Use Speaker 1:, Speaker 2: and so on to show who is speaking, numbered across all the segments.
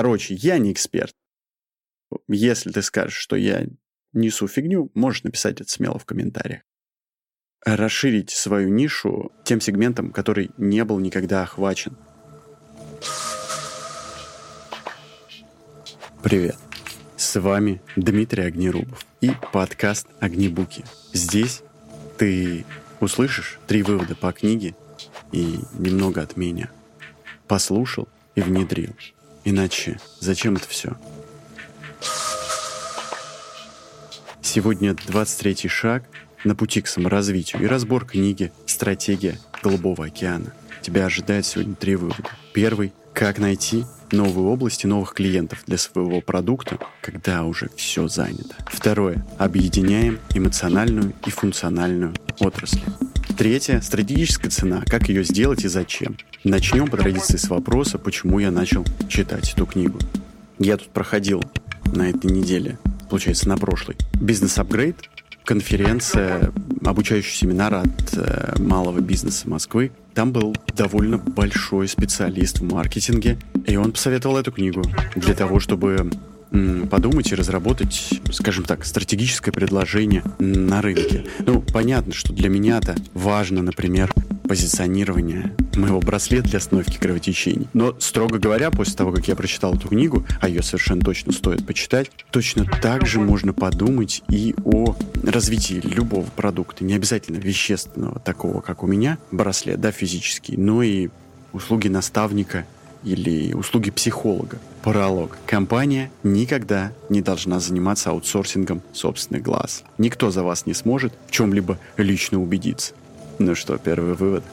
Speaker 1: Короче, я не эксперт. Если ты скажешь, что я несу фигню, можешь написать это смело в комментариях. Расширить свою нишу тем сегментом, который не был никогда охвачен. Привет. С вами Дмитрий Огнерубов и подкаст «Огнебуки». Здесь ты услышишь три вывода по книге и немного от меня. Послушал и внедрил. Иначе зачем это все? Сегодня 23-й шаг на пути к саморазвитию и разбор книги «Стратегия Голубого океана». Тебя ожидает сегодня три вывода. Первый – как найти новые области новых клиентов для своего продукта, когда уже все занято. Второе. Объединяем эмоциональную и функциональную отрасли. Третье. Стратегическая цена. Как ее сделать и зачем. Начнем по традиции с вопроса, почему я начал читать эту книгу. Я тут проходил на этой неделе, получается, на прошлой, бизнес-апгрейд, конференция, обучающий семинар от э, малого бизнеса Москвы. Там был довольно большой специалист в маркетинге, и он посоветовал эту книгу для того, чтобы подумать и разработать, скажем так, стратегическое предложение на рынке. Ну, понятно, что для меня-то важно, например, позиционирование моего браслета для остановки кровотечений. Но, строго говоря, после того, как я прочитал эту книгу, а ее совершенно точно стоит почитать, точно так же можно подумать и о развитии любого продукта, не обязательно вещественного, такого, как у меня, браслет, да, физический, но и услуги наставника или услуги психолога. Пролог. Компания никогда не должна заниматься аутсорсингом собственных глаз. Никто за вас не сможет в чем-либо лично убедиться. Ну что, первый вывод.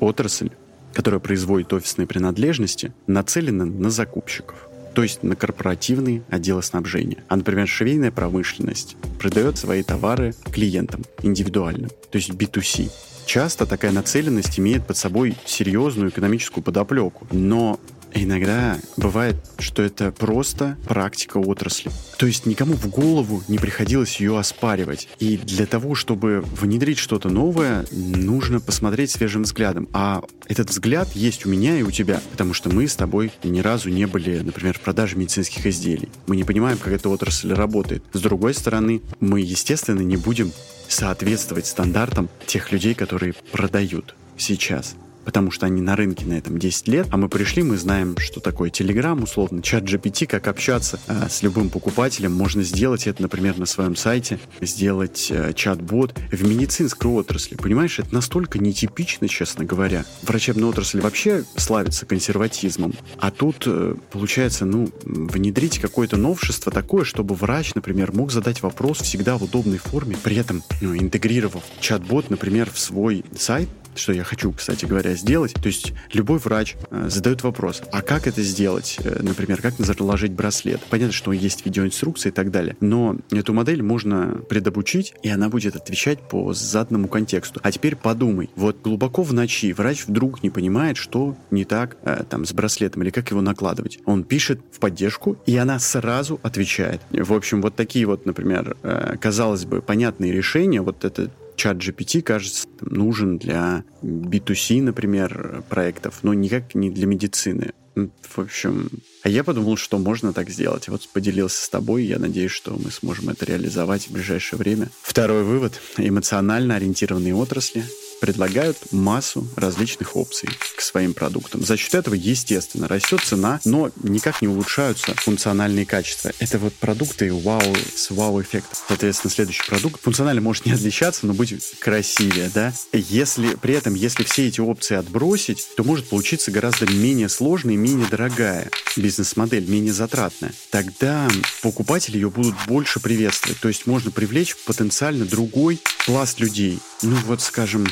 Speaker 1: Отрасль, которая производит офисные принадлежности, нацелена на закупщиков то есть на корпоративные отделы снабжения. А, например, швейная промышленность продает свои товары клиентам индивидуально, то есть B2C. Часто такая нацеленность имеет под собой серьезную экономическую подоплеку, но Иногда бывает, что это просто практика отрасли. То есть никому в голову не приходилось ее оспаривать. И для того, чтобы внедрить что-то новое, нужно посмотреть свежим взглядом. А этот взгляд есть у меня и у тебя, потому что мы с тобой ни разу не были, например, в продаже медицинских изделий. Мы не понимаем, как эта отрасль работает. С другой стороны, мы, естественно, не будем соответствовать стандартам тех людей, которые продают сейчас потому что они на рынке на этом 10 лет, а мы пришли, мы знаем, что такое Telegram, условно, чат GPT, как общаться э, с любым покупателем. Можно сделать это, например, на своем сайте, сделать э, чат-бот в медицинской отрасли. Понимаешь, это настолько нетипично, честно говоря. Врачебная отрасль вообще славится консерватизмом, а тут, э, получается, ну, внедрить какое-то новшество такое, чтобы врач, например, мог задать вопрос всегда в удобной форме, при этом ну, интегрировав чат-бот, например, в свой сайт, что я хочу, кстати говоря, сделать. То есть любой врач э, задает вопрос, а как это сделать? Э, например, как заложить браслет? Понятно, что есть видеоинструкции и так далее, но эту модель можно предобучить, и она будет отвечать по заданному контексту. А теперь подумай, вот глубоко в ночи врач вдруг не понимает, что не так э, там с браслетом или как его накладывать. Он пишет в поддержку, и она сразу отвечает. В общем, вот такие вот, например, э, казалось бы, понятные решения, вот это чат GPT, кажется, нужен для B2C, например, проектов, но никак не для медицины. В общем, а я подумал, что можно так сделать. Вот поделился с тобой, я надеюсь, что мы сможем это реализовать в ближайшее время. Второй вывод. Эмоционально ориентированные отрасли предлагают массу различных опций к своим продуктам. За счет этого, естественно, растет цена, но никак не улучшаются функциональные качества. Это вот продукты вау, с вау-эффектом. Соответственно, следующий продукт функционально может не отличаться, но быть красивее, да? Если при этом, если все эти опции отбросить, то может получиться гораздо менее сложная и менее дорогая бизнес-модель, менее затратная. Тогда покупатели ее будут больше приветствовать. То есть можно привлечь потенциально другой пласт людей. Ну вот, скажем,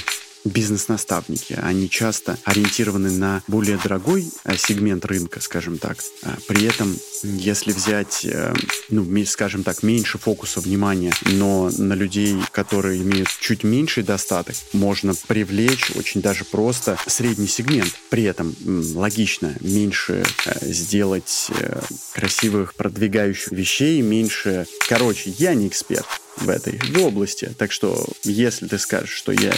Speaker 1: бизнес-наставники. Они часто ориентированы на более дорогой э, сегмент рынка, скажем так. А при этом, если взять, э, ну, скажем так, меньше фокуса внимания, но на людей, которые имеют чуть меньший достаток, можно привлечь очень даже просто средний сегмент. При этом логично меньше э, сделать красивых продвигающих вещей, меньше... Короче, я не эксперт. в этой в области. Так что, если ты скажешь, что я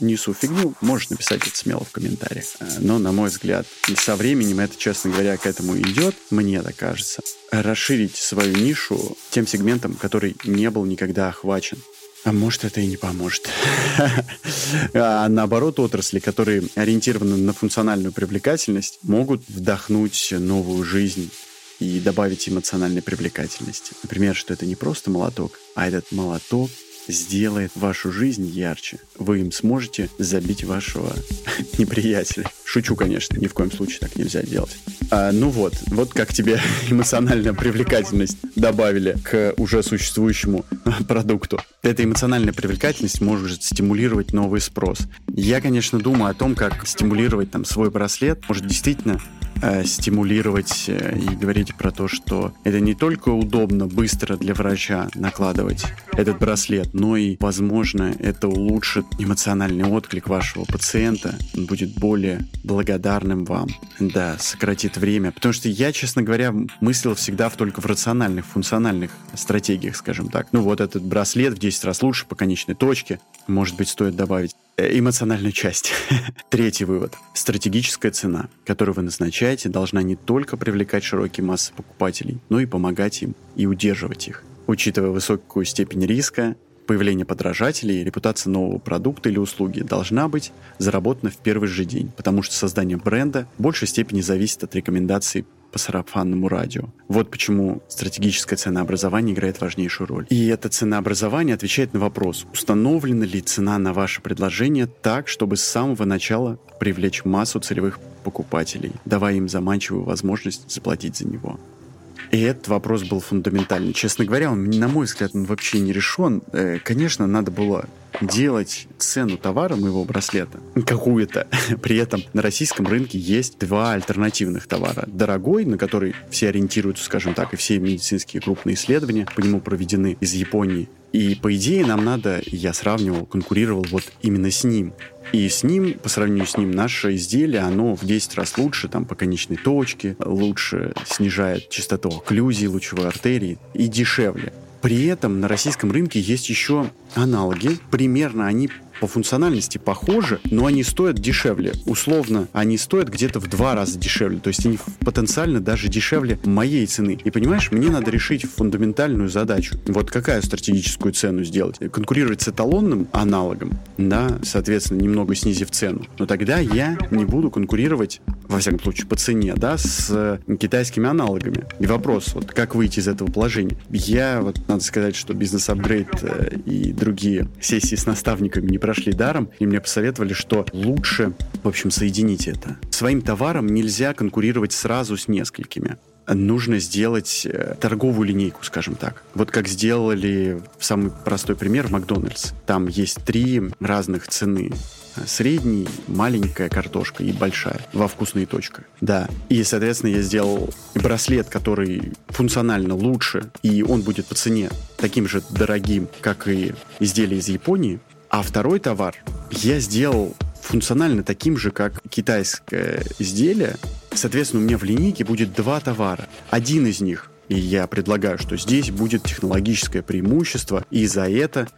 Speaker 1: несу фигню, можешь написать это смело в комментариях. Э, но, на мой взгляд, со временем это, честно говоря, к этому идет, мне так кажется. Расширить свою нишу тем сегментом, который не был никогда охвачен. А может, это и не поможет. а наоборот, отрасли, которые ориентированы на функциональную привлекательность, могут вдохнуть новую жизнь и добавить эмоциональной привлекательности. Например, что это не просто молоток, а этот молоток сделает вашу жизнь ярче. Вы им сможете забить вашего неприятеля. Шучу, конечно, ни в коем случае так нельзя делать. А, ну вот, вот как тебе эмоциональная привлекательность добавили к уже существующему продукту. Эта эмоциональная привлекательность может стимулировать новый спрос. Я, конечно, думаю о том, как стимулировать там свой браслет. Может, действительно стимулировать э, и говорить про то, что это не только удобно, быстро для врача накладывать этот браслет, но и, возможно, это улучшит эмоциональный отклик вашего пациента, он будет более благодарным вам, да, сократит время. Потому что я, честно говоря, мыслил всегда только в рациональных, функциональных стратегиях, скажем так. Ну вот этот браслет в 10 раз лучше по конечной точке, может быть, стоит добавить э, эмоциональную часть. Третий вывод. Стратегическая цена, которую вы назначаете, должна не только привлекать широкие массы покупателей, но и помогать им и удерживать их. Учитывая высокую степень риска, появление подражателей, репутация нового продукта или услуги должна быть заработана в первый же день, потому что создание бренда в большей степени зависит от рекомендаций по сарафанному радио. Вот почему стратегическое ценообразование играет важнейшую роль. И это ценообразование отвечает на вопрос, установлена ли цена на ваше предложение так, чтобы с самого начала привлечь массу целевых покупателей, давая им заманчивую возможность заплатить за него. И этот вопрос был фундаментальный. Честно говоря, он, на мой взгляд, он вообще не решен. Э, конечно, надо было делать цену товара моего браслета какую-то. При этом на российском рынке есть два альтернативных товара. Дорогой, на который все ориентируются, скажем так, и все медицинские крупные исследования по нему проведены из Японии. И по идее нам надо, я сравнивал, конкурировал вот именно с ним. И с ним, по сравнению с ним, наше изделие, оно в 10 раз лучше, там, по конечной точке, лучше снижает частоту окклюзии лучевой артерии и дешевле. При этом на российском рынке есть еще аналоги. Примерно они по функциональности похожи, но они стоят дешевле. Условно, они стоят где-то в два раза дешевле. То есть они потенциально даже дешевле моей цены. И понимаешь, мне надо решить фундаментальную задачу. Вот какая стратегическую цену сделать? Конкурировать с эталонным аналогом, да, соответственно, немного снизив цену. Но тогда я не буду конкурировать, во всяком случае, по цене, да, с китайскими аналогами. И вопрос, вот как выйти из этого положения? Я, вот надо сказать, что бизнес-апгрейд э, и другие сессии с наставниками не прошли даром, и мне посоветовали, что лучше, в общем, соединить это. Своим товаром нельзя конкурировать сразу с несколькими нужно сделать э, торговую линейку, скажем так. Вот как сделали самый простой пример Макдональдс. Там есть три разных цены средний, маленькая картошка и большая во вкусные точка. Да. И, соответственно, я сделал браслет, который функционально лучше, и он будет по цене таким же дорогим, как и изделия из Японии. А второй товар я сделал функционально таким же, как китайское изделие. Соответственно, у меня в линейке будет два товара. Один из них и я предлагаю, что здесь будет технологическое преимущество, и за это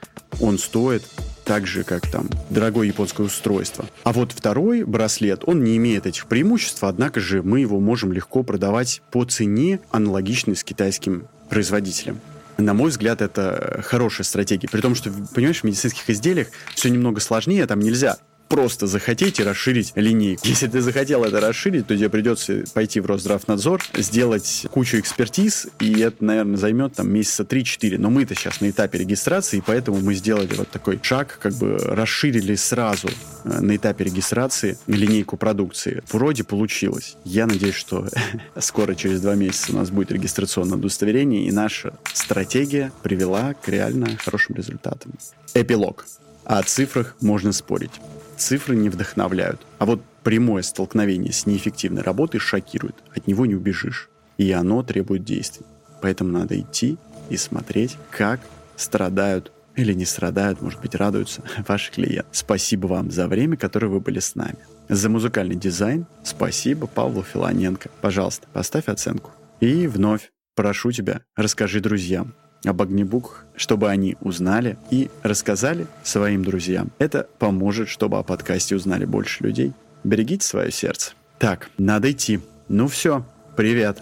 Speaker 1: он стоит так же, как там дорогое японское устройство. А вот второй браслет, он не имеет этих преимуществ, однако же мы его можем легко продавать по цене, аналогичной с китайским производителем. На мой взгляд, это хорошая стратегия. При том, что, понимаешь, в медицинских изделиях все немного сложнее, там нельзя просто захотите расширить линейку. Если ты захотел это расширить, то тебе придется пойти в Росздравнадзор, сделать кучу экспертиз, и это, наверное, займет там месяца 3-4. Но мы-то сейчас на этапе регистрации, поэтому мы сделали вот такой шаг, как бы расширили сразу э, на этапе регистрации линейку продукции. Вроде получилось. Я надеюсь, что скоро, через два месяца, у нас будет регистрационное удостоверение, и наша стратегия привела к реально хорошим результатам. Эпилог. О цифрах можно спорить. Цифры не вдохновляют. А вот прямое столкновение с неэффективной работой шокирует. От него не убежишь. И оно требует действий. Поэтому надо идти и смотреть, как страдают или не страдают, может быть, радуются ваши клиенты. Спасибо вам за время, которое вы были с нами. За музыкальный дизайн спасибо Павлу Филоненко. Пожалуйста, поставь оценку. И вновь прошу тебя, расскажи друзьям. Об огнебуках, чтобы они узнали и рассказали своим друзьям. Это поможет, чтобы о подкасте узнали больше людей. Берегите свое сердце. Так, надо идти. Ну все, привет.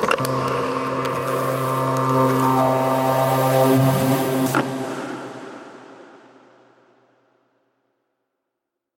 Speaker 1: Привет.